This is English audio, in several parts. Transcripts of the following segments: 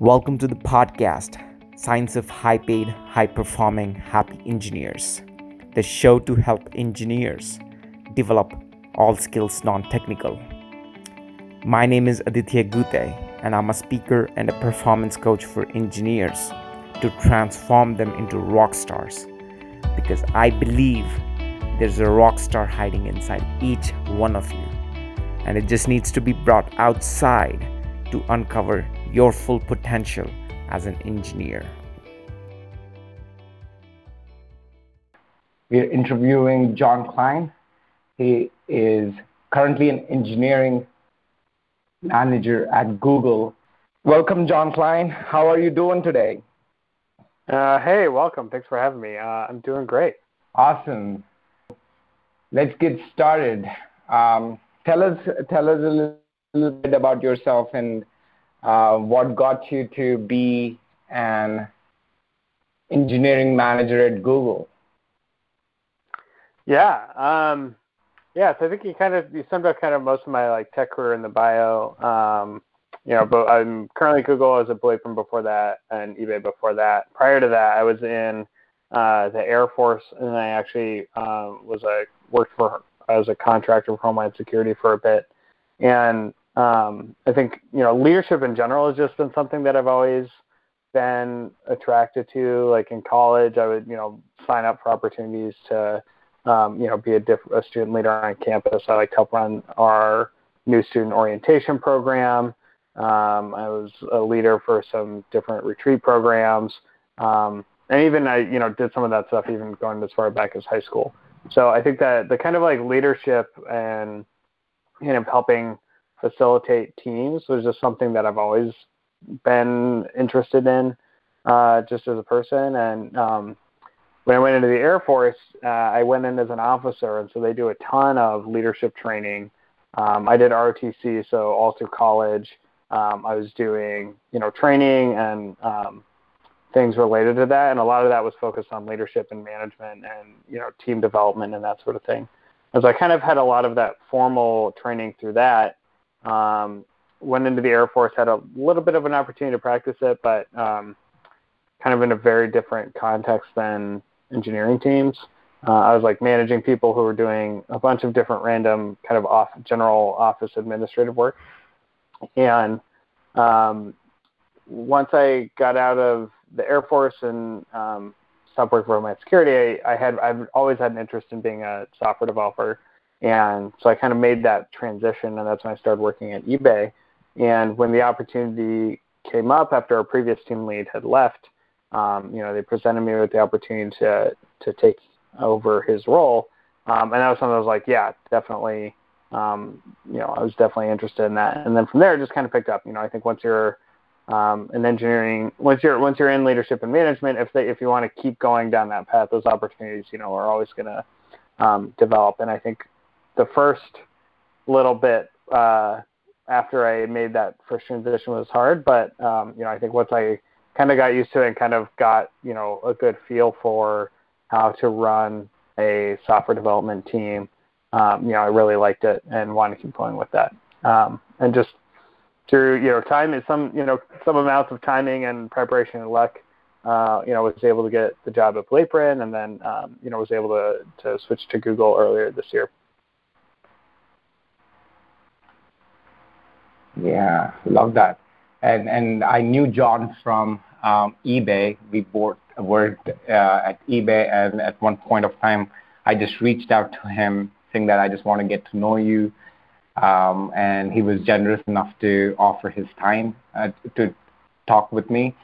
Welcome to the podcast, Science of High Paid, High Performing, Happy Engineers, the show to help engineers develop all skills non technical. My name is Aditya Gute, and I'm a speaker and a performance coach for engineers to transform them into rock stars because I believe there's a rock star hiding inside each one of you, and it just needs to be brought outside to uncover your full potential as an engineer. We're interviewing John Klein. He is currently an engineering manager at Google. Welcome, John Klein. How are you doing today? Uh, hey, welcome. Thanks for having me. Uh, I'm doing great. Awesome. Let's get started. Um, tell us, tell us a little, little bit about yourself and uh, what got you to be an engineering manager at Google? Yeah, um, yeah. So I think you kind of you summed up kind of most of my like tech career in the bio. Um, you know, but I'm currently at Google as a Blue Apron before that, and eBay before that. Prior to that, I was in uh, the Air Force, and I actually um, was a worked for as a contractor for Homeland Security for a bit, and um, I think you know leadership in general has just been something that I've always been attracted to. Like in college, I would you know sign up for opportunities to um, you know be a, diff- a student leader on campus. I like to help run our new student orientation program. Um, I was a leader for some different retreat programs, um, and even I you know did some of that stuff even going as far back as high school. So I think that the kind of like leadership and you know helping facilitate teams was just something that I've always been interested in, uh, just as a person. And um, when I went into the Air Force, uh, I went in as an officer, and so they do a ton of leadership training. Um, I did ROTC, so all through college, um, I was doing you know training and um, things related to that, and a lot of that was focused on leadership and management and you know team development and that sort of thing. As I kind of had a lot of that formal training through that, um, went into the Air Force, had a little bit of an opportunity to practice it, but um, kind of in a very different context than engineering teams. Uh, I was like managing people who were doing a bunch of different random kind of off general office administrative work. And um, once I got out of the Air Force and um, stopped working for Homeland Security, I, I had I've always had an interest in being a software developer. And so I kind of made that transition, and that's when I started working at eBay. And when the opportunity came up after our previous team lead had left, um, you know, they presented me with the opportunity to to take over his role, um, and that was something I was like, yeah, definitely. Um, you know, I was definitely interested in that. And then from there, it just kind of picked up. You know, I think once you're um, in engineering, once you're once you're in leadership and management, if they if you want to keep going down that path, those opportunities, you know, are always going to um, develop. And I think the first little bit uh, after I made that first transition was hard, but um, you know I think once I kind of got used to it and kind of got you know a good feel for how to run a software development team, um, you know I really liked it and wanted to keep going with that. Um, and just through you know time is some you know some amounts of timing and preparation and luck. Uh, you know, was able to get the job at Blue Apron, and then um, you know was able to to switch to Google earlier this year. Yeah, love that. And and I knew John from um, eBay. We both worked uh, at eBay, and at one point of time, I just reached out to him saying that I just want to get to know you. Um, and he was generous enough to offer his time uh, to talk with me.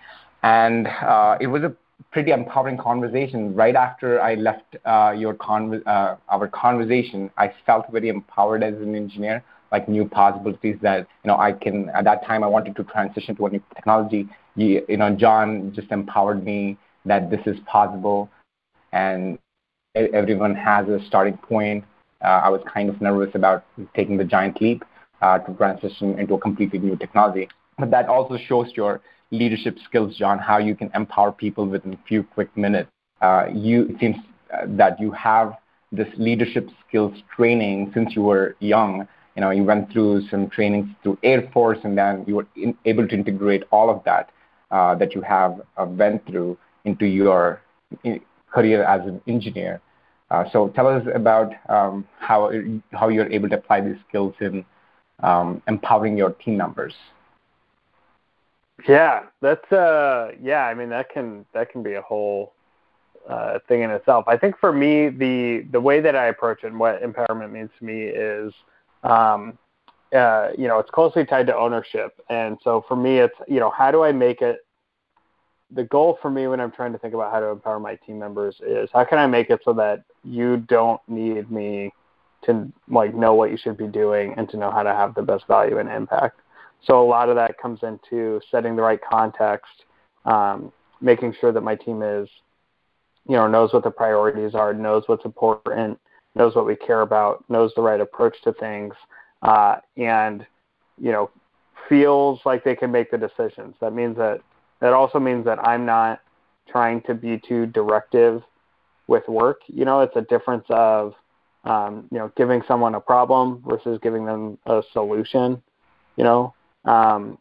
And uh, it was a pretty empowering conversation. Right after I left uh, your con- uh, our conversation, I felt very empowered as an engineer like new possibilities that you know I can at that time I wanted to transition to a new technology. You, you know, John just empowered me that this is possible, and everyone has a starting point. Uh, I was kind of nervous about taking the giant leap uh, to transition into a completely new technology. But that also shows your leadership skills, John, how you can empower people within a few quick minutes. Uh, you it seems uh, that you have this leadership skills training since you were young you know, you went through some trainings through Air Force, and then you were in, able to integrate all of that uh, that you have uh, went through into your career as an engineer. Uh, so tell us about um, how how you're able to apply these skills in um, empowering your team members. Yeah, that's uh, yeah. I mean, that can that can be a whole uh, thing in itself. I think for me, the the way that I approach it and what empowerment means to me is, um, uh, you know, it's closely tied to ownership. And so for me, it's you know, how do I make it? The goal for me when I'm trying to think about how to empower my team members is how can I make it so that you don't need me to like know what you should be doing and to know how to have the best value and impact. So a lot of that comes into setting the right context, um, making sure that my team is you know, knows what the priorities are, knows what's important, knows what we care about, knows the right approach to things, uh, and you know, feels like they can make the decisions. That means that that also means that I'm not trying to be too directive with work. You know, it's a difference of um, you know giving someone a problem versus giving them a solution. You know, um,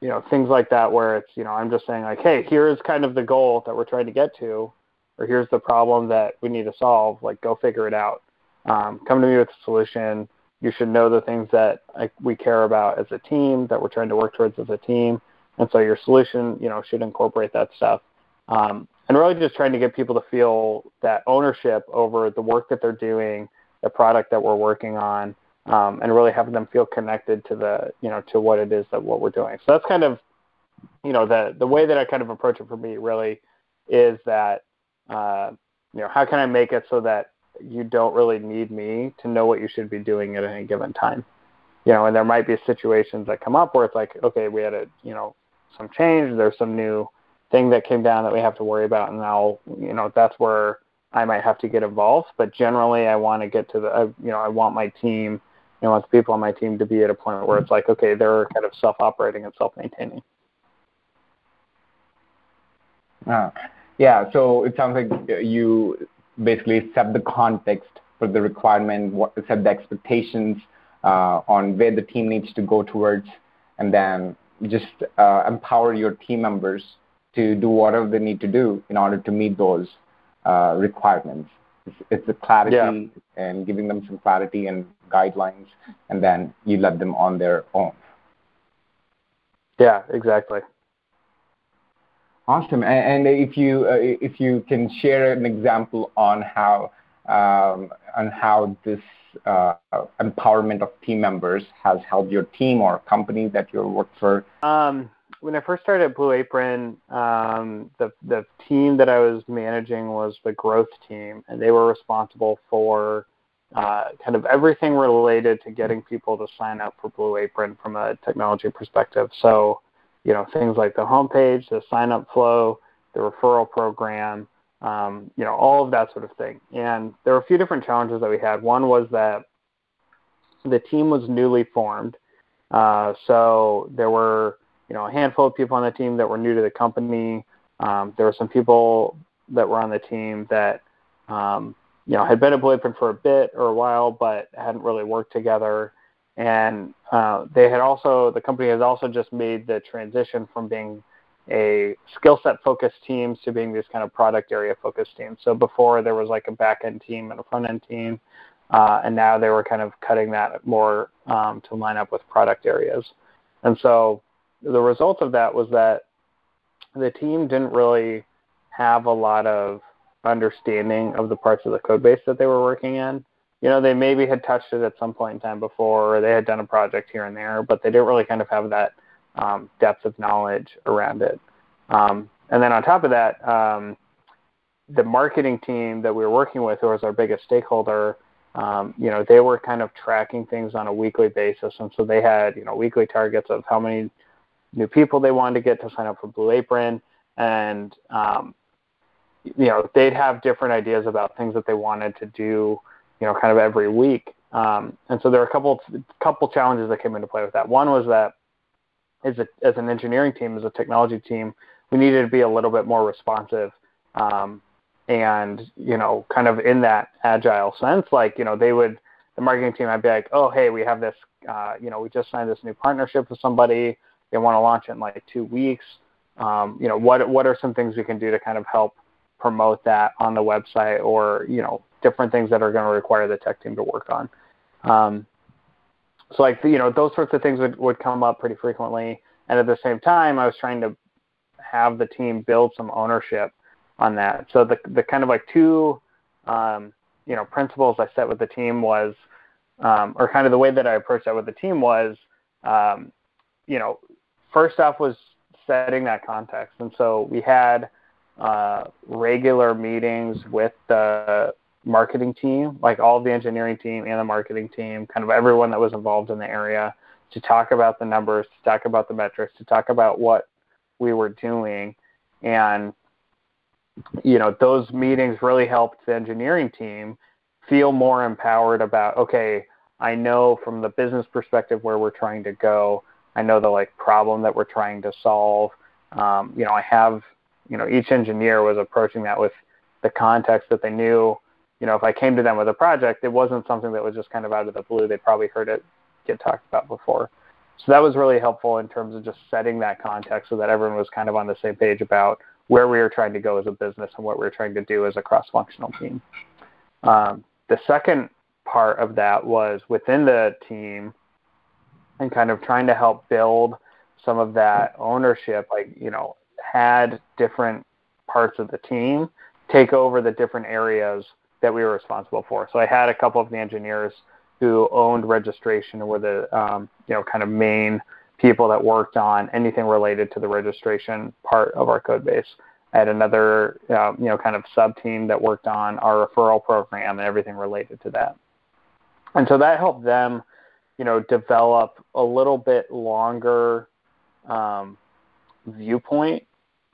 you know things like that where it's you know I'm just saying like, hey, here's kind of the goal that we're trying to get to or here's the problem that we need to solve. Like, go figure it out. Um, come to me with a solution. You should know the things that we care about as a team, that we're trying to work towards as a team. And so your solution, you know, should incorporate that stuff. Um, and really just trying to get people to feel that ownership over the work that they're doing, the product that we're working on, um, and really having them feel connected to the, you know, to what it is that what we're doing. So that's kind of, you know, the the way that I kind of approach it for me really is that uh, you know, how can I make it so that you don't really need me to know what you should be doing at any given time? You know, and there might be situations that come up where it's like, okay, we had a, you know, some change, there's some new thing that came down that we have to worry about, and now, you know, that's where I might have to get involved. But generally, I want to get to the, uh, you know, I want my team, I want the people on my team to be at a point where it's like, okay, they're kind of self-operating and self-maintaining. Uh, yeah, so it sounds like you basically set the context for the requirement, what, set the expectations uh, on where the team needs to go towards, and then just uh, empower your team members to do whatever they need to do in order to meet those uh, requirements. It's, it's the clarity yeah. and giving them some clarity and guidelines, and then you let them on their own. Yeah, exactly. Awesome. And, if you uh, if you can share an example on how um, on how this uh, empowerment of team members has helped your team or company that you work for. Um, when I first started at Blue Apron, um, the the team that I was managing was the growth team, and they were responsible for uh, kind of everything related to getting people to sign up for Blue Apron from a technology perspective. So you know, things like the homepage, the sign up flow, the referral program, um, you know, all of that sort of thing. And there were a few different challenges that we had. One was that the team was newly formed. Uh, so there were, you know, a handful of people on the team that were new to the company. Um, there were some people that were on the team that, um, you know, had been at Blue Apron for a bit or a while, but hadn't really worked together and uh, they had also the company has also just made the transition from being a skill set focused team to being this kind of product area focused team. So before there was like a back end team and a front end team, uh, and now they were kind of cutting that more um, to line up with product areas. And so the result of that was that the team didn't really have a lot of understanding of the parts of the code base that they were working in you know, they maybe had touched it at some point in time before, or they had done a project here and there, but they didn't really kind of have that um, depth of knowledge around it. Um, and then on top of that, um, the marketing team that we were working with, who was our biggest stakeholder, um, you know, they were kind of tracking things on a weekly basis, and so they had, you know, weekly targets of how many new people they wanted to get to sign up for Blue Apron, and um, you know, they'd have different ideas about things that they wanted to do you know, kind of every week. Um, and so there are a couple couple challenges that came into play with that. One was that as a, as an engineering team, as a technology team, we needed to be a little bit more responsive, um, and you know, kind of in that agile sense. Like you know, they would the marketing team, I'd be like, oh hey, we have this, uh, you know, we just signed this new partnership with somebody. They want to launch it in like two weeks. um, you know, what what are some things we can do to kind of help promote that on the website, or you know, different things that are going to require the tech team to work on. Um, so like you know, those sorts of things would would come up pretty frequently, and at the same time, I was trying to have the team build some ownership on that. So the the kind of like two um, you know principles I set with the team was, um, or kind of the way that I approached that with the team was, um, you know, first off was setting that context, and so we had uh, regular meetings with the marketing team, like all the engineering team and the marketing team, kind of everyone that was involved in the area, to talk about the numbers, to talk about the metrics, to talk about what we were doing, and you know those meetings really helped the engineering team feel more empowered about okay i know from the business perspective where we're trying to go. I know the like problem that we're trying to solve. Um, you know i have you know each engineer was approaching that with the context that they knew you know if i came to them with a project it wasn't something that was just kind of out of the blue they probably heard it get talked about before so that was really helpful in terms of just setting that context so that everyone was kind of on the same page about where we were trying to go as a business and what we were trying to do as a cross-functional team. Um, the second part of that was within the team and kind of trying to help build some of that ownership, like, you know, had different parts of the team take over the different areas that we were responsible for. So I had a couple of the engineers who owned registration were the, um, you know, kind of main people that worked on anything related to the registration part of our code base. I had another, uh, you know, kind of sub team that worked on our referral program and everything related to that. And so that helped them, you know, develop a little bit longer um, viewpoint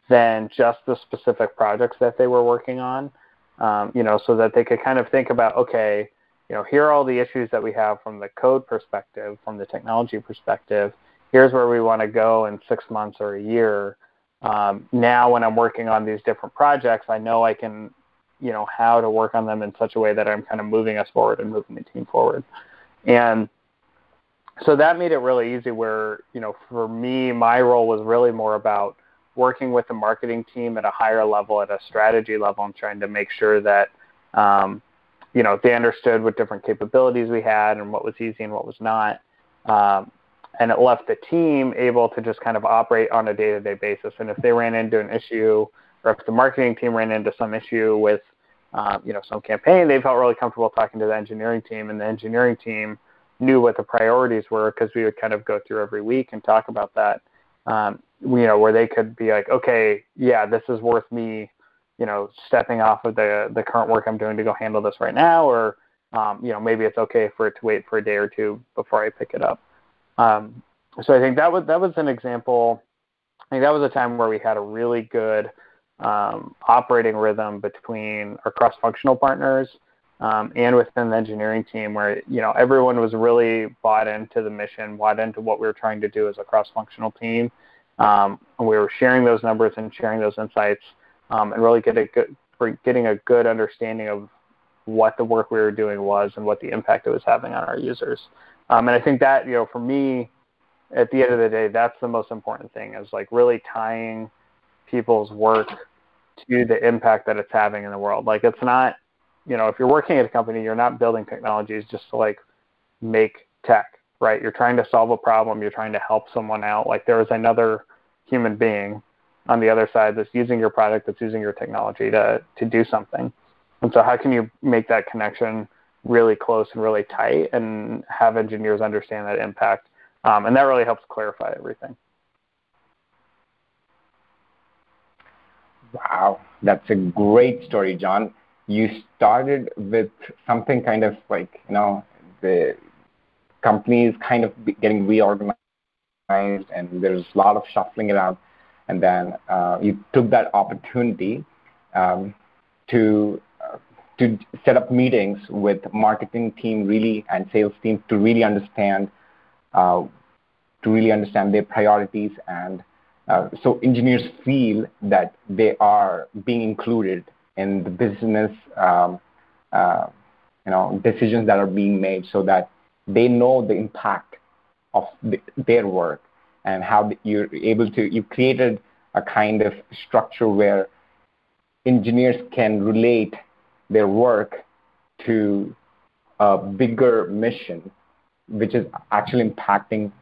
than just the specific projects that they were working on. Um, you know, so that they could kind of think about, okay, you know, here are all the issues that we have from the code perspective, from the technology perspective, here's where we want to go in six months or a year. Um, now, when I'm working on these different projects, I know I can, you know, how to work on them in such a way that I'm kind of moving us forward and moving the team forward. And so that made it really easy where, you know, for me, my role was really more about working with the marketing team at a higher level, at a strategy level, and trying to make sure that, um, you know, they understood what different capabilities we had and what was easy and what was not. Um, and it left the team able to just kind of operate on a day-to-day basis. And if they ran into an issue, or if the marketing team ran into some issue with, um, you know, some campaign, they felt really comfortable talking to the engineering team, and the engineering team knew what the priorities were because we would kind of go through every week and talk about that. Um, you know, where they could be like, okay, yeah, this is worth me, you know, stepping off of the the current work I'm doing to go handle this right now, or um, you know, maybe it's okay for it to wait for a day or two before I pick it up. Um, so I think that was that was an example. I think that was a time where we had a really good um, operating rhythm between our cross-functional partners um, and within the engineering team, where you know everyone was really bought into the mission, bought into what we were trying to do as a cross-functional team, um, and we were sharing those numbers and sharing those insights, um, and really getting a good, getting a good understanding of what the work we were doing was and what the impact it was having on our users. Um, and I think that, you know, for me, at the end of the day, that's the most important thing is like really tying people's work to the impact that it's having in the world. Like it's not, you know, if you're working at a company, you're not building technologies just to like make tech, right? You're trying to solve a problem, you're trying to help someone out. Like there is another human being on the other side that's using your product, that's using your technology to to do something. And so how can you make that connection really close and really tight and have engineers understand that impact. Um, and that really helps clarify everything. Wow, that's a great story, John. You started with something kind of like, you know, the companies kind of getting reorganized and there's a lot of shuffling around. And then uh, you took that opportunity um, to to set up meetings with marketing team really and sales team to really understand uh, to really understand their priorities and uh, so engineers feel that they are being included in the business um, uh, you know decisions that are being made so that they know the impact of the, their work and how you're able to you created a kind of structure where engineers can relate their work to a bigger mission, which is actually impacting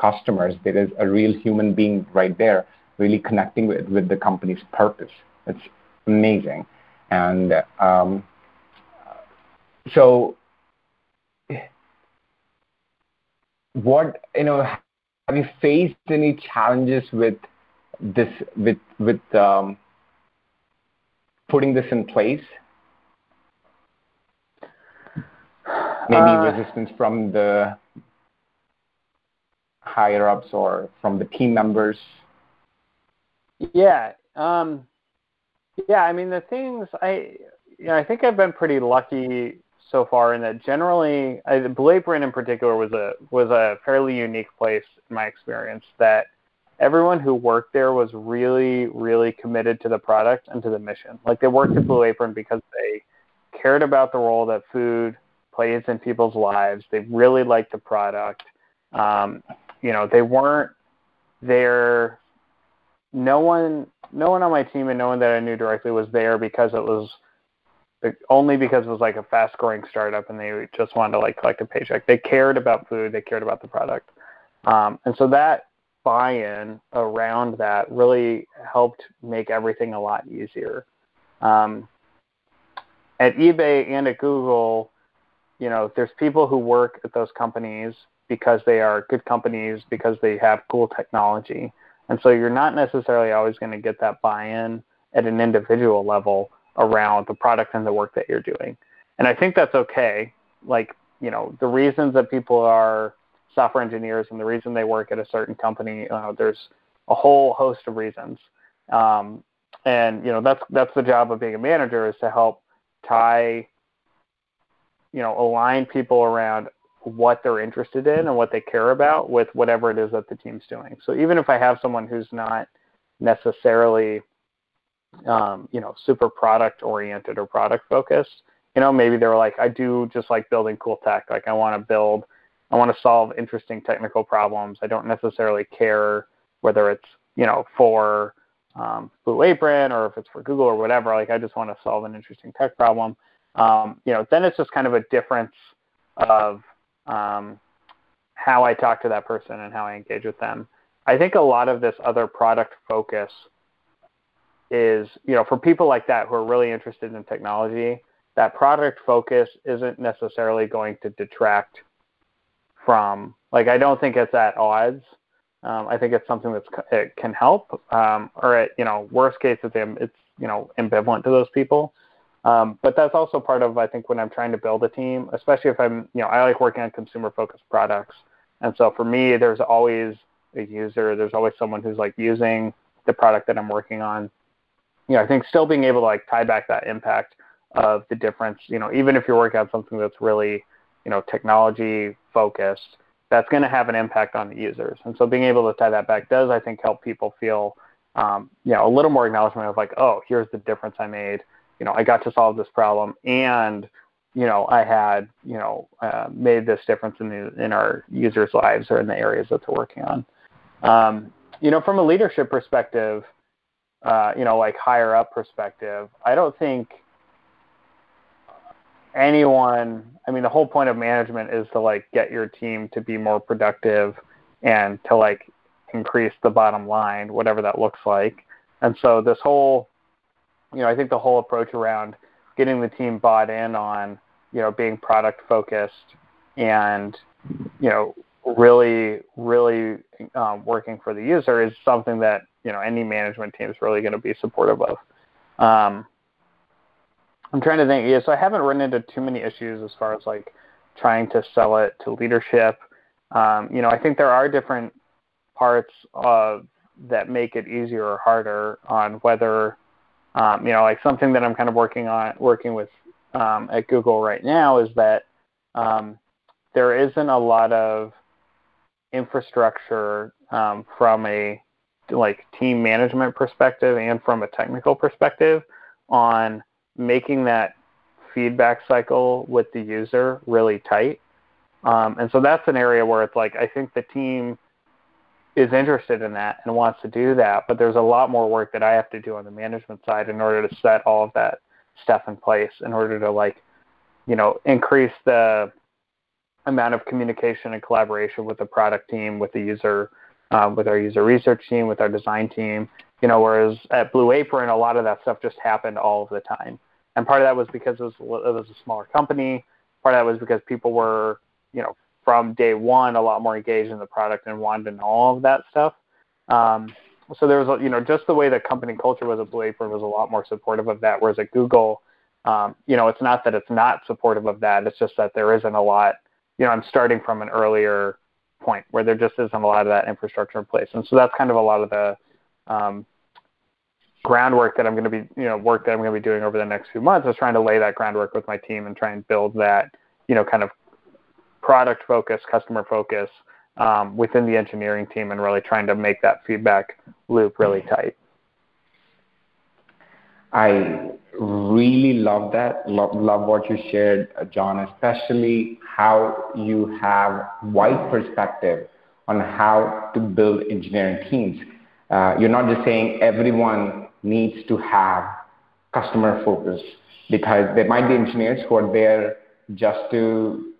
customers. There is a real human being right there, really connecting with, with the company's purpose. It's amazing. And um, so, what you know, have you faced any challenges with this with with um, putting this in place? Maybe uh, resistance from the higher ups or from the team members. Yeah. Um, yeah. I mean, the things I, you know, I think I've been pretty lucky so far in that generally, I, Blue Apron in particular was a was a fairly unique place in my experience that everyone who worked there was really, really committed to the product and to the mission. Like they worked at Blue Apron because they cared about the role that food plays in people's lives. They really liked the product. Um, you know, they weren't there. No one, no one on my team and no one that I knew directly was there because it was only because it was like a fast growing startup and they just wanted to like collect a paycheck. They cared about food. They cared about the product. Um, and so that buy-in around that really helped make everything a lot easier. Um, at eBay and at Google, you know, there's people who work at those companies because they are good companies because they have cool technology. And so you're not necessarily always going to get that buy-in at an individual level around the product and the work that you're doing. And I think that's okay. Like, you know, the reasons that people are software engineers and the reason they work at a certain company, uh, there's a whole host of reasons. Um, and you know, that's that's the job of being a manager is to help tie, you know, align people around what they're interested in and what they care about with whatever it is that the team's doing. So even if I have someone who's not necessarily um, you know, super product oriented or product focused. You know, maybe they're like, I do just like building cool tech. Like I want to build, I want to solve interesting technical problems. I don't necessarily care whether it's, you know, for um, Blue Apron or if it's for Google or whatever. Like I just want to solve an interesting tech problem. Um, you know, then it's just kind of a difference of um, how I talk to that person and how I engage with them. I think a lot of this other product focus is, you know, for people like that who are really interested in technology, that product focus isn't necessarily going to detract from, like, I don't think it's at odds. Um, I think it's something that's it can help, um, or at you know worst case it's it's you know ambivalent to those people. Um, but that's also part of I think when I'm trying to build a team, especially if I'm you know I like working on consumer focused products, and so for me there's always a user, there's always someone who's like using the product that I'm working on, you know, I think still being able to like tie back that impact of the difference, you know, even if you're working on something that's really, you know, technology focused, that's going to have an impact on the users. And so being able to tie that back does, I think, help people feel, um, you know, a little more acknowledgement of like, oh, here's the difference I made. You know, I got to solve this problem, and you know, I had, you know, uh, made this difference in the in our users' lives or in the areas that they're working on. Um, you know, from a leadership perspective, uh, you know, like higher up perspective, I don't think anyone, I mean, the whole point of management is to like get your team to be more productive and to like increase the bottom line, whatever that looks like. And so this whole, you know, I think the whole approach around getting the team bought in on, you know, being product focused and, you know, really, really um, working for the user is something that you know any management team is really going to be supportive of. Um, I'm trying to think. Yeah, so I haven't run into too many issues as far as like trying to sell it to leadership. Um, you know, I think there are different parts of that make it easier or harder on whether um, you know like something that I'm kind of working on working with um, at Google right now is that um, there isn't a lot of infrastructure um, from a like team management perspective and from a technical perspective on making that feedback cycle with the user really tight. Um, and so that's an area where it's like I think the team is interested in that and wants to do that, but there's a lot more work that I have to do on the management side in order to set all of that stuff in place in order to like, you know, increase the amount of communication and collaboration with the product team, with the user, um, with our user research team, with our design team. You know, whereas at Blue Apron, a lot of that stuff just happened all of the time. And part of that was because it was, it was a smaller company. Part of that was because people were, you know, from day one a lot more engaged in the product and wanted to know all of that stuff. Um, so there was, you know, just the way the company culture was at Blue Apron was a lot more supportive of that. Whereas at Google, um, you know, it's not that it's not supportive of that. It's just that there isn't a lot. You know, I'm starting from an earlier point where there just isn't a lot of that infrastructure in place, and so that's kind of a lot of the um, groundwork that I'm going to be, you know, work that I'm going to be doing over the next few months is trying to lay that groundwork with my team and try and build that, you know, kind of product focus, customer focus um, within the engineering team, and really trying to make that feedback loop really tight. I really love that. Love, love what you shared, John, especially how you have wide perspective on how to build engineering teams. Uh, you're not just saying everyone needs to have customer focus because there might be engineers who are there just to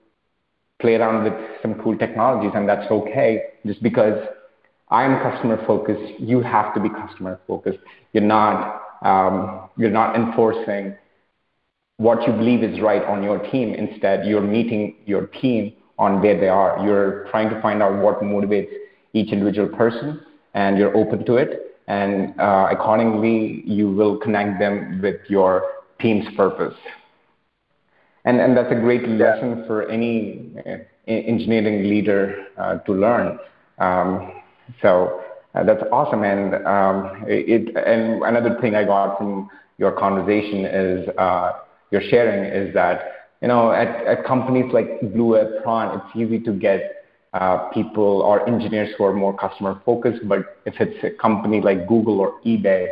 play around with some cool technologies, and that's okay. Just because I'm customer focused, you have to be customer focused. You're not um, you're not enforcing what you believe is right on your team. Instead, you're meeting your team on where they are. You're trying to find out what motivates each individual person, and you're open to it. And uh, accordingly, you will connect them with your team's purpose. And, and that's a great lesson for any uh, engineering leader uh, to learn. Um, so uh, that's awesome. And um, it, and another thing I got from your conversation is uh, your sharing is that you know at, at companies like Blue Apron, it's easy to get uh, people or engineers who are more customer focused. But if it's a company like Google or eBay,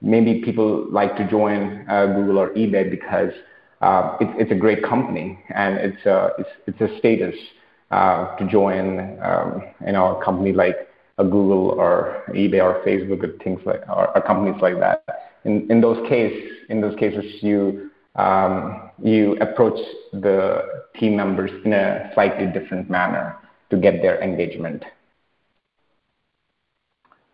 maybe people like to join uh, Google or eBay because uh, it's, it's a great company and it's a, it's, it's a status uh, to join um, you know, a company like a Google or eBay or Facebook or things like or, or companies like that. In, in those case, in those cases, you um, you approach the team members in a slightly different manner to get their engagement.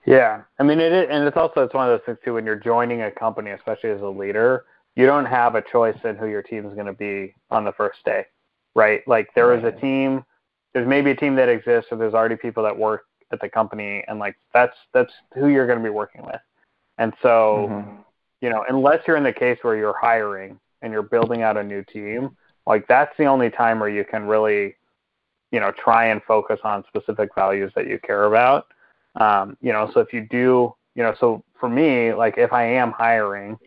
Yeah, I mean it, is, and it's also it's one of those things too. When you're joining a company, especially as a leader, you don't have a choice in who your team is going to be on the first day, right? Like there is a team, there's maybe a team that exists, or there's already people that work at the company, and like that's that's who you're going to be working with. And so, mm-hmm. you know, unless you're in the case where you're hiring and you're building out a new team, like that's the only time where you can really, you know, try and focus on specific values that you care about. Um, you know, so if you do, you know, so for me, like if I am hiring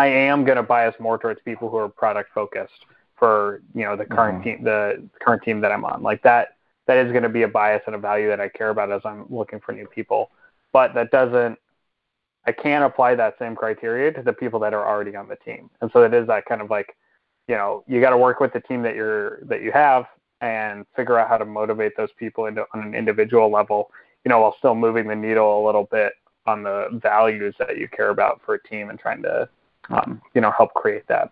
I am going to bias more towards people who are product focused for you know the current mm-hmm. team the current team that I'm on. Like that that is going to be a bias and a value that I care about as I'm looking for new people. But that doesn't I can't apply that same criteria to the people that are already on the team. And so it is that kind of like, you know, you got to work with the team that you're that you have and figure out how to motivate those people into, on an individual level, you know, while still moving the needle a little bit on the values that you care about for a team and trying to um, you know, help create that.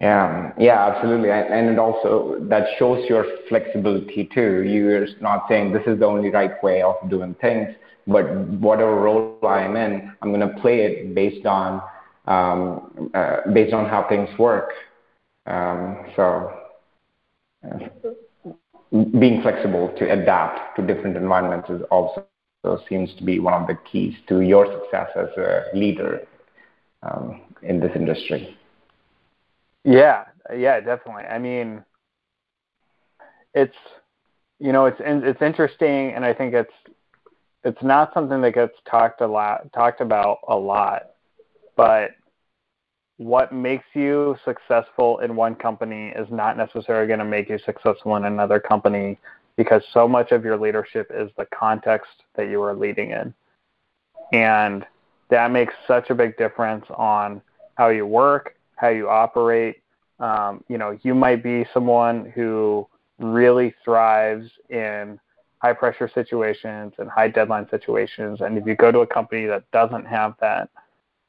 Yeah, yeah, absolutely, and it also that shows your flexibility too. You're not saying this is the only right way of doing things, but whatever role I'm in, I'm going to play it based on um, uh, based on how things work. Um, so, uh, being flexible to adapt to different environments is also seems to be one of the keys to your success as a leader um, in this industry. Yeah, yeah, definitely. I mean, it's you know it's it's interesting, and I think it's it's not something that gets talked a lot talked about a lot, but what makes you successful in one company is not necessarily going to make you successful in another company because so much of your leadership is the context that you are leading in. And that makes such a big difference on how you work, how you operate. Um, you know, you might be someone who really thrives in high pressure situations and high deadline situations. And if you go to a company that doesn't have that,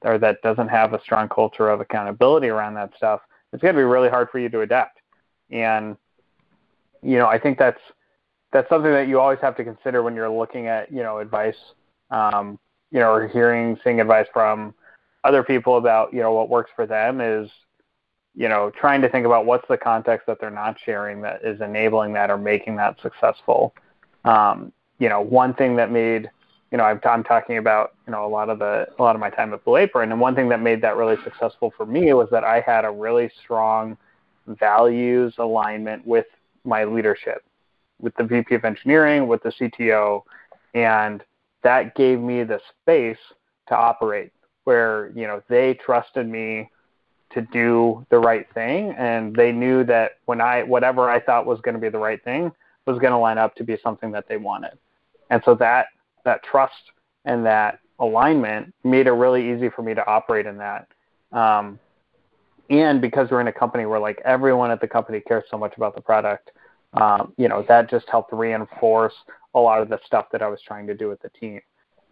or that doesn't have a strong culture of accountability around that stuff, it's going to be really hard for you to adapt. And you know, I think that's that's something that you always have to consider when you're looking at you know advice, um, you know, or hearing, seeing advice from other people about you know what works for them is you know, trying to think about what's the context that they're not sharing that is enabling that or making that successful. Um, you know, one thing that made, you know, I'm, I'm talking about, you know, a lot of the, a lot of my time at Blue Apron, and one thing that made that really successful for me was that I had a really strong values alignment with my leadership, with the VP of engineering, with the CTO, and that gave me the space to operate where, you know, they trusted me to do the right thing and they knew that when I whatever I thought was going to be the right thing was going to line up to be something that they wanted. And so that that trust and that alignment made it really easy for me to operate in that. Um, and because we're in a company where like everyone at the company cares so much about the product, um, you know, that just helped reinforce a lot of the stuff that I was trying to do with the team.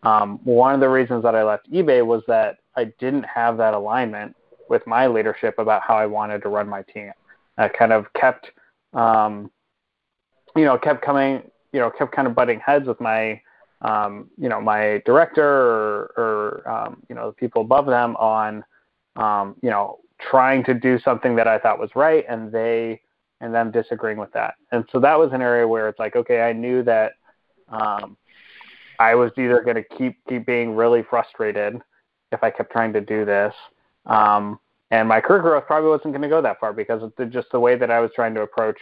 Um, one of the reasons that I left eBay was that I didn't have that alignment with my leadership about how I wanted to run my team. I kind of kept, um, you know, kept coming, you know, kept kind of butting heads with my, um, you know, my director or, or um, you know, the people above them on, um, you know, trying to do something that I thought was right, and they and them disagreeing with that. And so that was an area where it's like, okay, I knew that um, I was either going to keep keep being really frustrated if I kept trying to do this, um, and my career growth probably wasn't going to go that far because the, just the way that I was trying to approach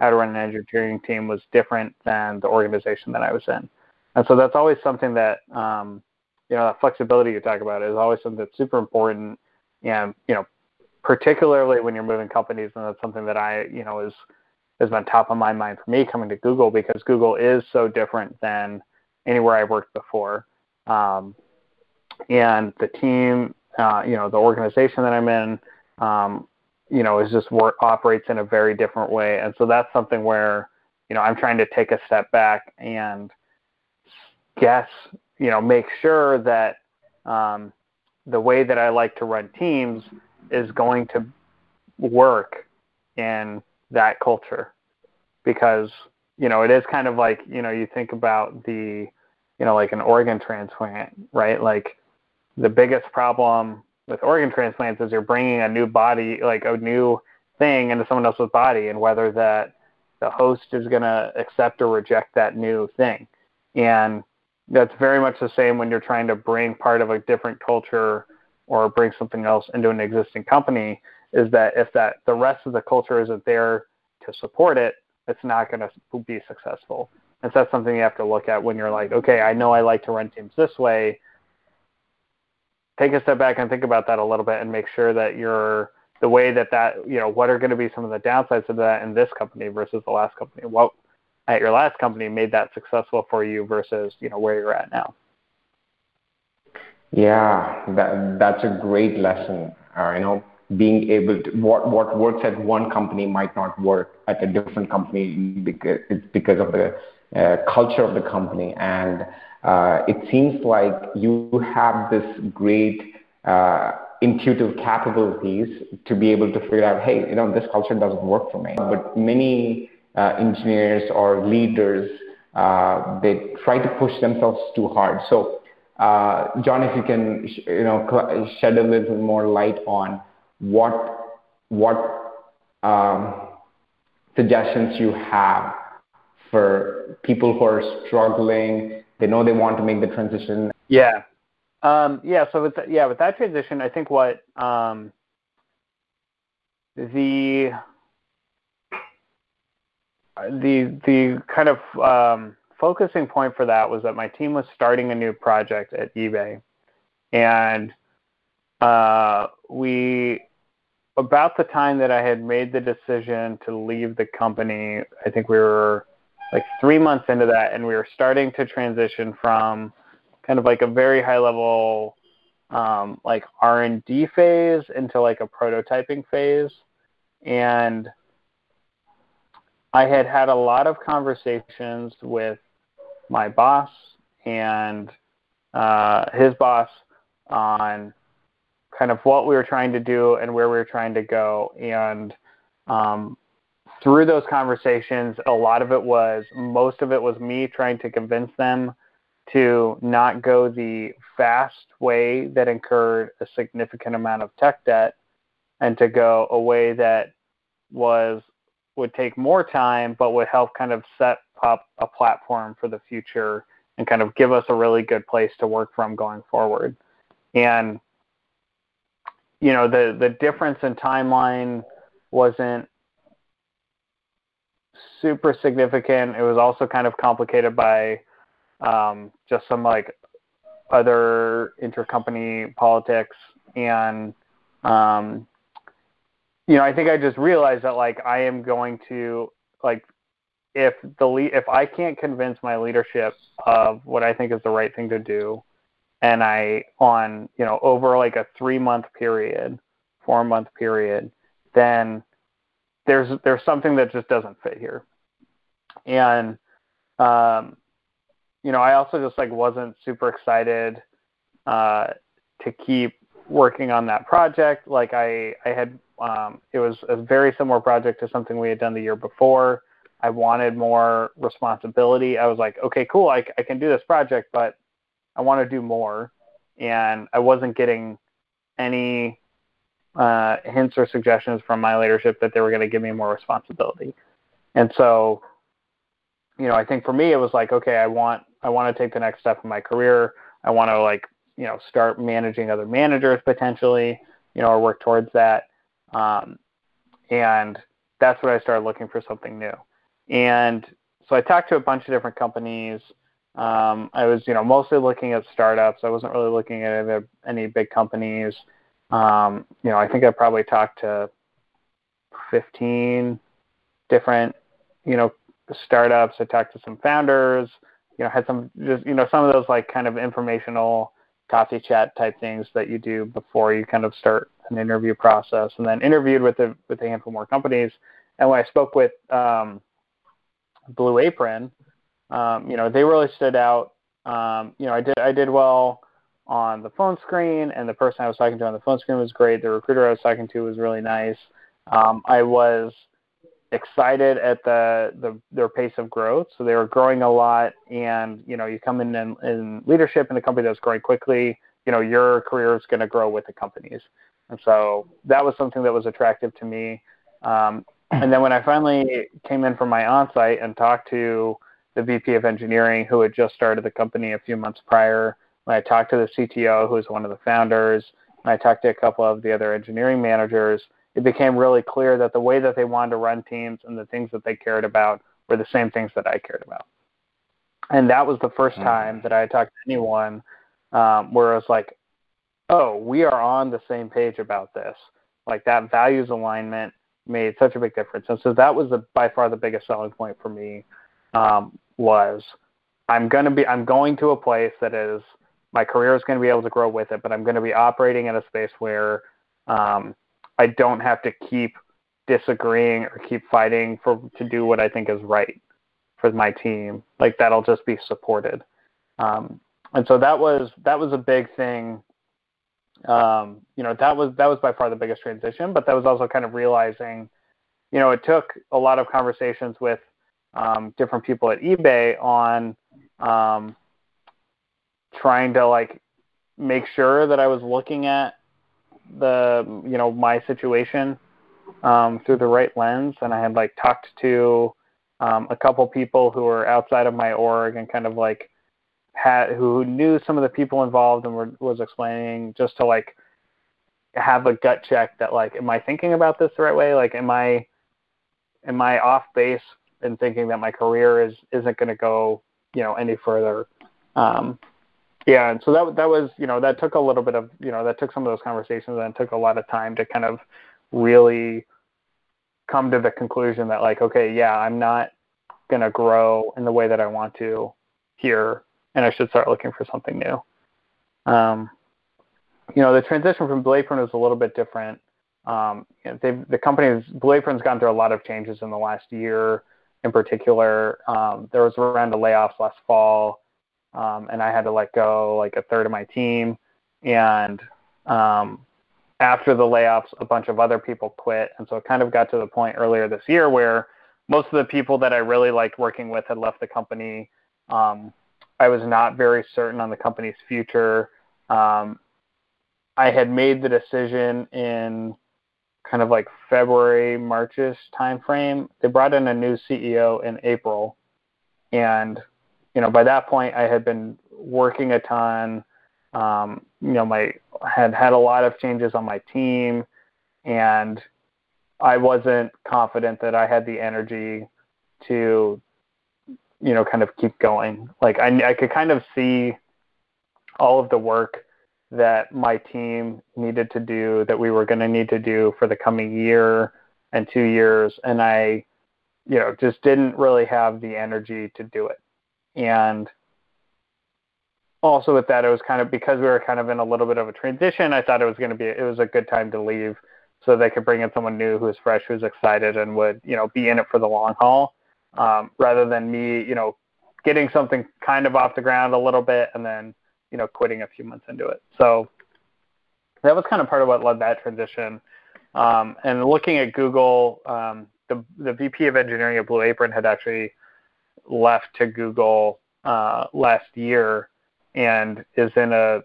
how to run an engineering team was different than the organization that I was in. And so that's always something that, um, you know, that flexibility you talk about is always something that's super important. And, you know, particularly when you're moving companies, and that's something that I, you know, is has been top of my mind for me coming to Google because Google is so different than anywhere I worked before. Um, and the team uh, you know, the organization that I'm in, um, you know, is just work operates in a very different way, and so that's something where, you know, I'm trying to take a step back and guess, you know, make sure that um, the way that I like to run teams is going to work in that culture, because you know, it is kind of like you know, you think about the, you know, like an organ transplant, right? Like the biggest problem with organ transplants is you're bringing a new body, like a new thing into someone else's body, and whether that the host is going to accept or reject that new thing. And that's very much the same when you're trying to bring part of a different culture or bring something else into an existing company is that if that the rest of the culture isn't there to support it, it's not going to be successful. And so that's something you have to look at when you're like, okay, I know I like to run teams this way, take a step back and think about that a little bit and make sure that you're the way that that you know what are going to be some of the downsides of that in this company versus the last company? What at your last company made that successful for you versus you know where you're at now yeah that that's a great lesson uh, you know being able to what what works at one company might not work at a different company because it's because of the uh, culture of the company and uh, it seems like you have this great uh, intuitive capabilities to be able to figure out, hey, you know, this culture doesn't work for me. But many uh, engineers or leaders, uh, they try to push themselves too hard. So, John, if you can, you know, shed a little more light on what um, suggestions you have for people who are struggling they know they want to make the transition. Yeah. Um, yeah. So with the, yeah, with that transition, I think what um, the the the kind of focusing point for that was that my team was starting a new project at eBay, and uh, we about the time that I had made the decision to leave the company, I think we were like three months into that, and we were starting to transition from kind of like a very high level um, like R&D phase into like a prototyping phase, and I had had a lot of conversations with my boss and uh, his boss on kind of what we were trying to do and where we were trying to go. And um, through those conversations, a lot of it was, most of it was me trying to convince them to not go the fast way that incurred a significant amount of tech debt and to go a way that was would take more time but would help kind of set up a platform for the future and kind of give us a really good place to work from going forward. And you know, the the difference in timeline wasn't super significant. It was also kind of complicated by um, just some like other intercompany politics and um, you know, I think I just realized that like I am going to like if the le- if I can't convince my leadership of what I think is the right thing to do, and I on you know over like a three month period, four month period, then there's there's something that just doesn't fit here, and um, you know I also just like wasn't super excited uh, to keep working on that project. Like I I had um, it was a very similar project to something we had done the year before I wanted more responsibility. I was like, okay, cool, I, I can do this project, but I want to do more. And I wasn't getting any uh, hints or suggestions from my leadership that they were going to give me more responsibility. And so, you know, I think for me, it was like, okay, I want I want to take the next step in my career. I want to like, you know, start managing other managers potentially, you know, or work towards that. Um, and that's when I started looking for something new. And so I talked to a bunch of different companies. Um, I was, you know, mostly looking at startups. I wasn't really looking at any big companies. Um, you know, I think I probably talked to 15 different, you know, startups. I talked to some founders. You know, had some just, you know, some of those like kind of informational coffee chat type things that you do before you kind of start an interview process, and then interviewed with a with a handful more companies. And when I spoke with um, Blue Apron, um, you know, they really stood out. Um, you know, I did I did well on the phone screen, and the person I was talking to on the phone screen was great. The recruiter I was talking to was really nice. Um, I was excited at the, the their pace of growth. So they were growing a lot, and you know, you come in in, in leadership in a company that's growing quickly. You know, your career is going to grow with the companies, and so that was something that was attractive to me. Um, and then when I finally came in for my onsite and talked to the VP of engineering who had just started the company a few months prior, when I talked to the CTO who was one of the founders, and I talked to a couple of the other engineering managers, it became really clear that the way that they wanted to run teams and the things that they cared about were the same things that I cared about. And that was the 1st mm-hmm. time that I had talked to anyone um, where I was like, oh, we are on the same page about this. Like that values alignment made such a big difference. And so that was the, by far the biggest selling point for me um, was I'm going to be I'm going to a place that is my career is going to be able to grow with it, but I'm going to be operating in a space where um, I don't have to keep disagreeing or keep fighting for to do what I think is right for my team. Like that'll just be supported. Um, and so that was that was a big thing um, you know that was that was by far the biggest transition but that was also kind of realizing you know it took a lot of conversations with um, different people at ebay on um, trying to like make sure that i was looking at the you know my situation um, through the right lens and i had like talked to um, a couple people who were outside of my org and kind of like had who knew some of the people involved and were, was explaining just to like have a gut check that like am I thinking about this the right way? Like am I am I off base in thinking that my career is isn't going to go you know any further? Um, yeah, and so that that was you know that took a little bit of you know that took some of those conversations and took a lot of time to kind of really come to the conclusion that like okay yeah I'm not to grow in the way that I want to here and I should start looking for something new. Um, you know, the transition from Blue was a little bit different. Um, the company, Blue Apron's gone through a lot of changes in the last year. in particular. Um, there was a round of layoffs last fall, um, and I had to let go like a third of my team. And um, after the layoffs, a bunch of other people quit, and so it kind of got to the point earlier this year where most of the people that I really liked working with had left the company. Um, I was not very certain on the company's future. Um, I had made the decision in kind of like February, Marchish timeframe. They brought in a new CEO in April, and you know by that point I had been working a ton. Um, you know, my had had a lot of changes on my team, and I wasn't confident that I had the energy to, you know, kind of keep going. Like I, I could kind of see all of the work that my team needed to do, that we were going to need to do for the coming year and two years, and I, you know, just didn't really have the energy to do it. And also with that, it was kind of because we were kind of in a little bit of a transition. I thought it was going to be it was a good time to leave, so they could bring in someone new who was fresh, who's excited, and would you know be in it for the long haul, um, rather than me you know getting something kind of off the ground a little bit and then you know quitting a few months into it. So that was kind of part of what led that transition. Um, and looking at Google, um, the the VP of engineering at Blue Apron had actually left to Google uh, last year and is in a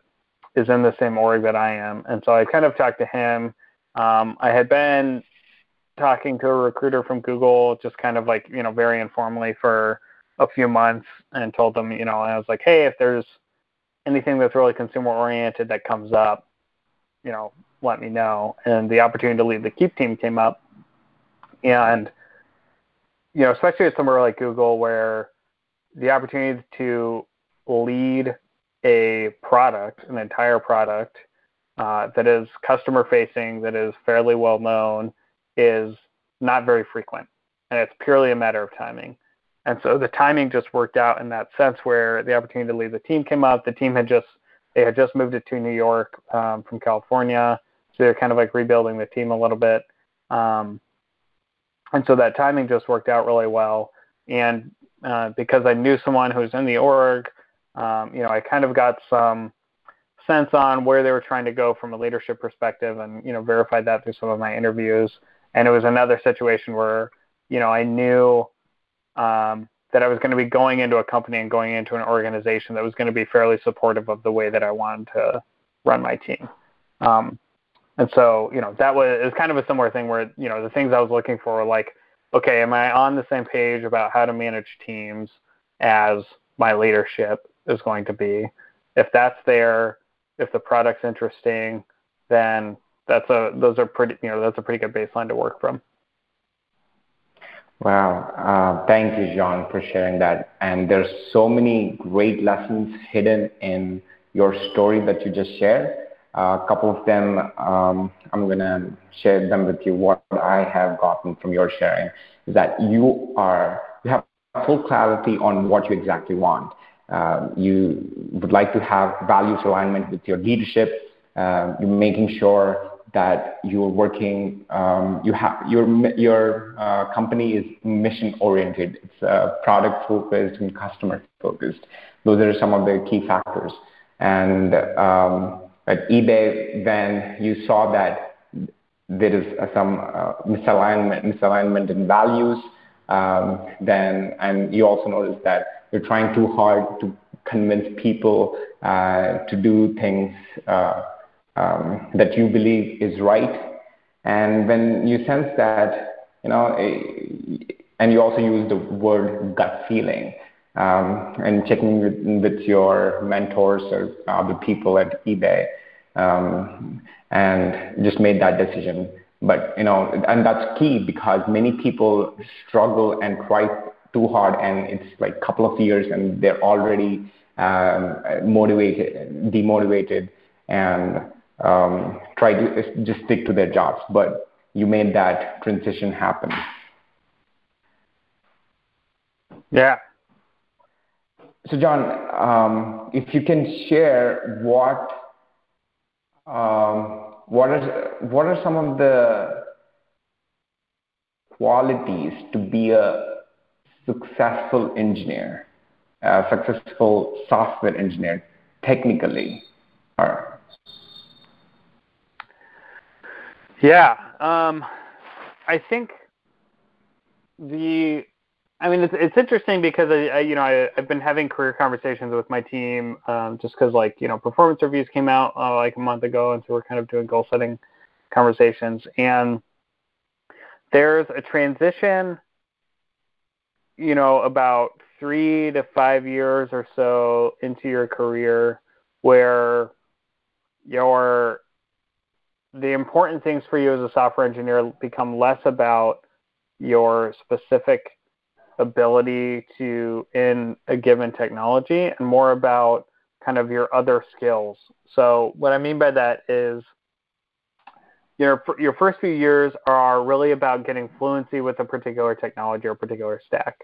is in the same org that I am. And so I kind of talked to him. Um, I had been talking to a recruiter from Google, just kind of like you know very informally for a few months, and told them you know I was like, hey, if there's anything that's really consumer oriented that comes up, you know, let me know. And the opportunity to lead the Keep team came up, and you know, especially at somewhere like Google where the opportunity to lead a product, an entire product uh, that is customer facing, that is fairly well known, is not very frequent. And it's purely a matter of timing. And so the timing just worked out in that sense where the opportunity to lead the team came up. The team had just they had just moved it to New York um, from California, so they're kind of like rebuilding the team a little bit. Um, and so that timing just worked out really well. And uh, because I knew someone who was in the org, um, you know, I kind of got some sense on where they were trying to go from a leadership perspective, and you know, verified that through some of my interviews. And it was another situation where, you know, I knew um, that I was going to be going into a company and going into an organization that was going to be fairly supportive of the way that I wanted to run my team. Um, and so, you know, that was, was kind of a similar thing where, you know, the things I was looking for were like, okay, am I on the same page about how to manage teams as my leadership is going to be? If that's there, if the product's interesting, then that's a those are pretty you know that's a pretty good baseline to work from. Wow. Uh, thank you, John, for sharing that. And there's so many great lessons hidden in your story that you just shared. A couple of them, um, I'm going to share them with you. What I have gotten from your sharing is that you are, you have full clarity on what you exactly want. Uh, you would like to have values alignment with your leadership. Uh, you're making sure that you're working, um, you have your your uh, company is mission oriented. It's uh, product focused and customer focused. Those are some of the key factors. And um, at eBay, then you saw that there is some uh, misalignment misalignment in values. Um, then and you also noticed that you're trying too hard to convince people uh, to do things uh, um, that you believe is right. And when you sense that, you know, and you also use the word gut feeling, um, and checking with, with, your mentors or other people at eBay, um, and just made that decision. But you know, and that's key because many people struggle and try too hard, and it's like a couple of years, and they're already um, motivated, demotivated, and um, try to just stick to their jobs. But you made that transition happen. Yeah. So, John, um, if you can share what um, what are what are some of the qualities to be a successful engineer, a successful software engineer technically are? Yeah, um, I think the I mean, it's it's interesting because I, I you know I, I've been having career conversations with my team um, just because like you know performance reviews came out uh, like a month ago, and so we're kind of doing goal setting conversations, and there's a transition, you know, about three to five years or so into your career where your the important things for you as a software engineer become less about your specific ability to in a given technology and more about kind of your other skills. So what I mean by that is your your first few years are really about getting fluency with a particular technology or particular stack.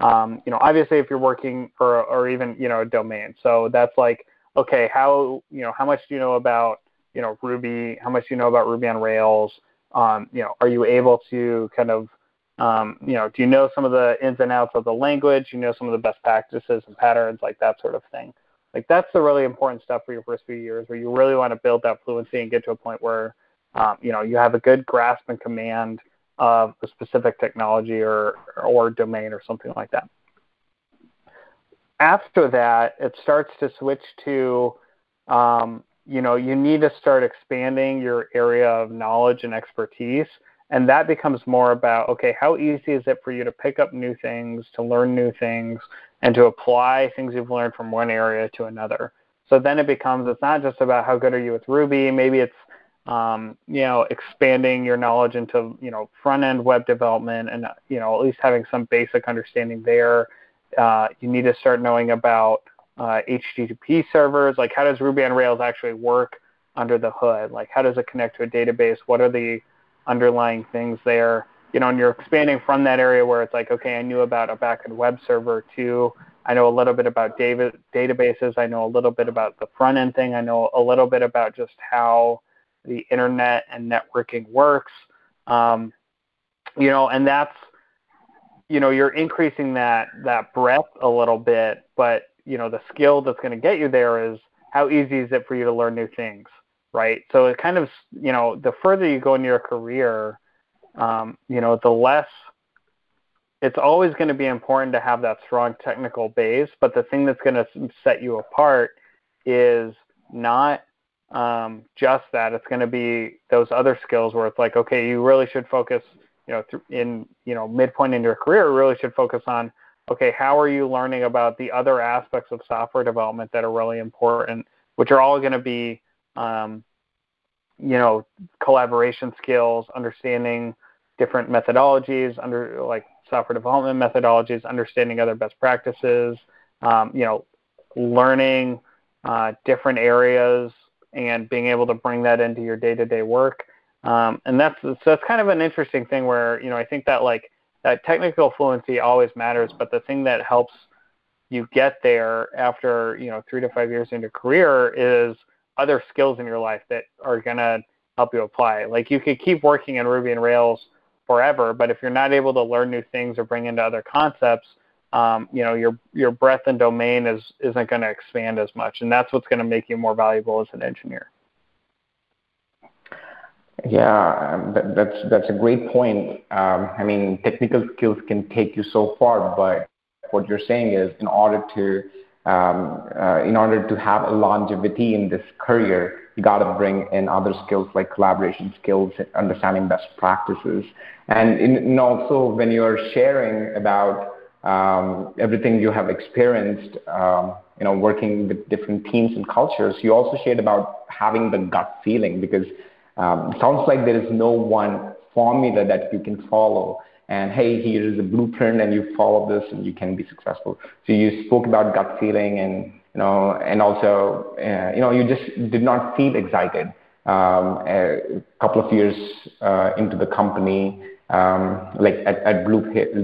Um, you know, obviously, if you're working or or even you know a domain, so that's like okay, how you know how much do you know about you know Ruby? How much do you know about Ruby on Rails? Um, you know, are you able to kind of um, you know, do you know some of the ins and outs of the language? You know some of the best practices and patterns, like that sort of thing. Like that's the really important stuff for your first few years, where you really want to build that fluency and get to a point where, um, you know, you have a good grasp and command of a specific technology or or domain or something like that. After that, it starts to switch to, um, you know, you need to start expanding your area of knowledge and expertise and that becomes more about okay how easy is it for you to pick up new things to learn new things and to apply things you've learned from one area to another. So then it becomes it's not just about how good are you with ruby. Maybe it's um, you know expanding your knowledge into you know front end web development and you know at least having some basic understanding there. Uh, you need to start knowing about uh, http servers. Like how does ruby on rails actually work under the hood? Like how does it connect to a database? What are the underlying things there. You know, and you're expanding from that area where it's like, okay, I knew about a backend web server too. I know a little bit about data, databases. I know a little bit about the front end thing. I know a little bit about just how the internet and networking works. Um, you know, and that's, you know, you're increasing that that breadth a little bit, but you know, the skill that's going to get you there is how easy is it for you to learn new things right? So it kind of, you know, the further you go in your career, um, you know, the less it's always going to be important to have that strong technical base. But the thing that's going to set you apart is not um, just that. It's going to be those other skills where it's like, okay, you really should focus, you know, th- in you know midpoint in your career, really should focus on, okay, how are you learning about the other aspects of software development that are really important, which are all going to be um, you know, collaboration skills, understanding different methodologies, under like software development methodologies, understanding other best practices, um, you know, learning uh, different areas and being able to bring that into your day-to-day work. Um, and that's so that's kind of an interesting thing where you know I think that like that technical fluency always matters, but the thing that helps you get there after you know three to five years into career is other skills in your life that are going to help you apply. Like you could keep working in Ruby and Rails forever, but if you're not able to learn new things or bring into other concepts, um, you know your your breadth and domain is isn't going to expand as much, and that's what's going to make you more valuable as an engineer. Yeah, that, that's that's a great point. Um, I mean, technical skills can take you so far, but what you're saying is, in order to um, uh, in order to have a longevity in this career, you got to bring in other skills like collaboration skills, understanding best practices, and, in, and also when you're sharing about um, everything you have experienced, um, you know, working with different teams and cultures, you also shared about having the gut feeling because um, it sounds like there is no one formula that you can follow and hey, here is a blueprint, and you follow this, and you can be successful. So you spoke about gut feeling, and you know, and also, uh, you know, you just did not feel excited. Um, a couple of years uh, into the company, um, like at, at Blue,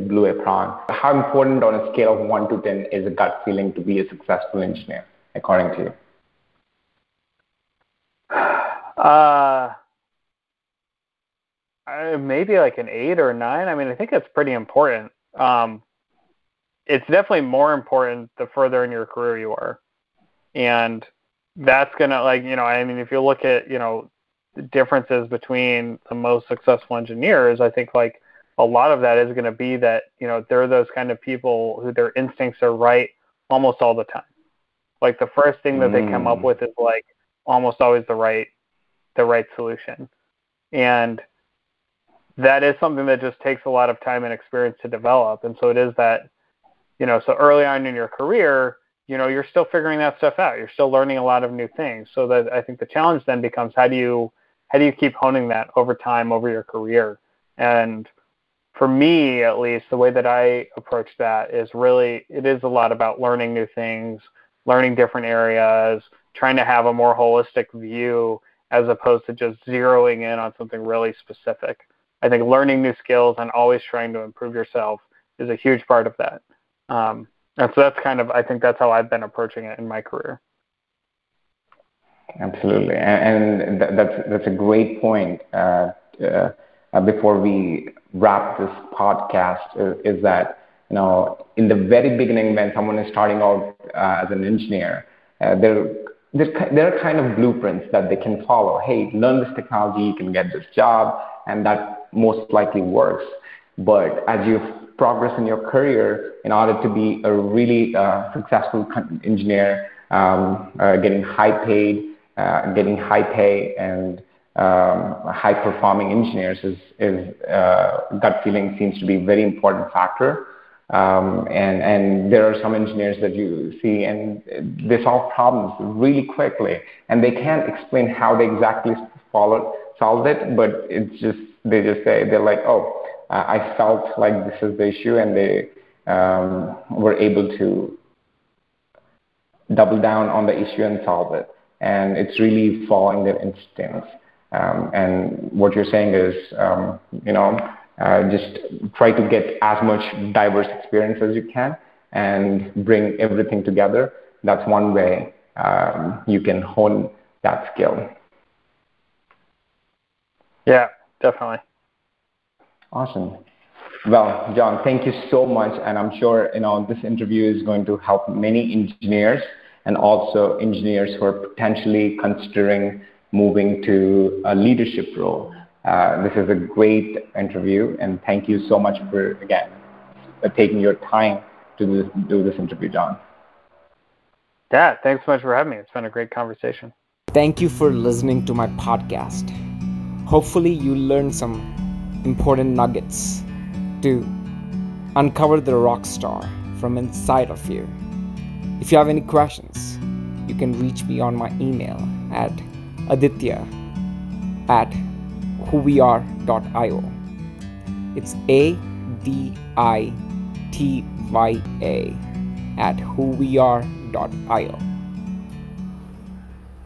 Blue Apron, how important on a scale of one to ten is a gut feeling to be a successful engineer, according to you? Uh, uh, maybe like an eight or nine. I mean, I think that's pretty important. Um, it's definitely more important the further in your career you are, and that's gonna like you know I mean if you look at you know the differences between the most successful engineers, I think like a lot of that is going to be that you know they're those kind of people who their instincts are right almost all the time. Like the first thing that mm. they come up mm. with is like almost always the right the right solution. And that is something that just takes a lot of time and experience to develop. And so it is that, you know, so early on in your career, you know, you're still figuring that stuff out. You're still learning a lot of new things. So that I think the challenge then becomes how do you how do you keep honing that over time over your career? And for me at least, the way that I approach that is really it is a lot about learning new things, learning different areas, trying to have a more holistic view as opposed to just zeroing in on something really specific. I think learning new skills and always trying to improve yourself is a huge part of that. Um, and so that's kind of I think that's how I've been approaching it in my career. Absolutely, and, and that's that's a great point. Uh, uh, uh, before we wrap this podcast is, is, that you know in the very beginning when someone is starting out uh, as an engineer, uh, there there are kind of blueprints that they can follow. Hey, learn this technology, you can get this job, and that most likely works. But as you progress in your career, in order to be a really uh, successful engineer, um, uh, getting high paid, uh, getting high pay, and um, high performing engineers is, is uh, gut feeling seems to be a very important factor. Um, and, and there are some engineers that you see and they solve problems really quickly and they can't explain how they exactly follow, solve it, but it's just, they just say, they're like, oh, I felt like this is the issue and they um, were able to double down on the issue and solve it. And it's really following their instincts. Um, and what you're saying is, um, you know, uh, just try to get as much diverse experience as you can and bring everything together. That's one way um, you can hone that skill. Yeah, definitely. Awesome. Well, John, thank you so much, and I'm sure you know this interview is going to help many engineers and also engineers who are potentially considering moving to a leadership role. Uh, this is a great interview, and thank you so much for, again, uh, taking your time to do this, do this interview, John. Yeah, thanks so much for having me. It's been a great conversation. Thank you for listening to my podcast. Hopefully, you learned some important nuggets to uncover the rock star from inside of you. If you have any questions, you can reach me on my email at aditya at whoweare.io. It's A D I T Y A at whoweare.io.